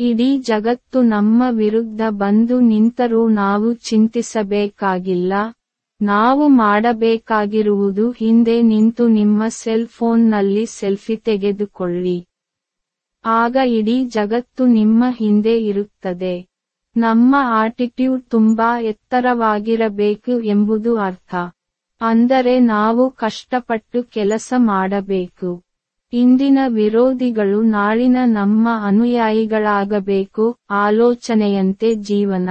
ಇಡೀ ಜಗತ್ತು ನಮ್ಮ ವಿರುದ್ಧ ಬಂದು ನಿಂತರೂ ನಾವು ಚಿಂತಿಸಬೇಕಾಗಿಲ್ಲ. ನಾವು ಮಾಡಬೇಕಾಗಿರುವುದು ಹಿಂದೆ ನಿಂತು ನಿಮ್ಮ ಸೆಲ್ ಫೋನ್ನಲ್ಲಿ ಸೆಲ್ಫಿ ತೆಗೆದುಕೊಳ್ಳಿ. ಆಗ ಇಡೀ ಜಗತ್ತು ನಿಮ್ಮ ಹಿಂದೆ ಇರುತ್ತದೆ. ನಮ್ಮ ಆಟಿಟ್ಯೂಡ್ ತುಂಬಾ ಎತ್ತರವಾಗಿರಬೇಕು ಎಂಬುದು ಅರ್ಥ. ಅಂದರೆ ನಾವು ಕಷ್ಟಪಟ್ಟು ಕೆಲಸ ಮಾಡಬೇಕು. ಇಂದಿನ ವಿರೋಧಿಗಳು ನಾಳಿನ ನಮ್ಮ ಅನುಯಾಯಿಗಳಾಗಬೇಕು ಆಲೋಚನೆಯಂತೆ ಜೀವನ.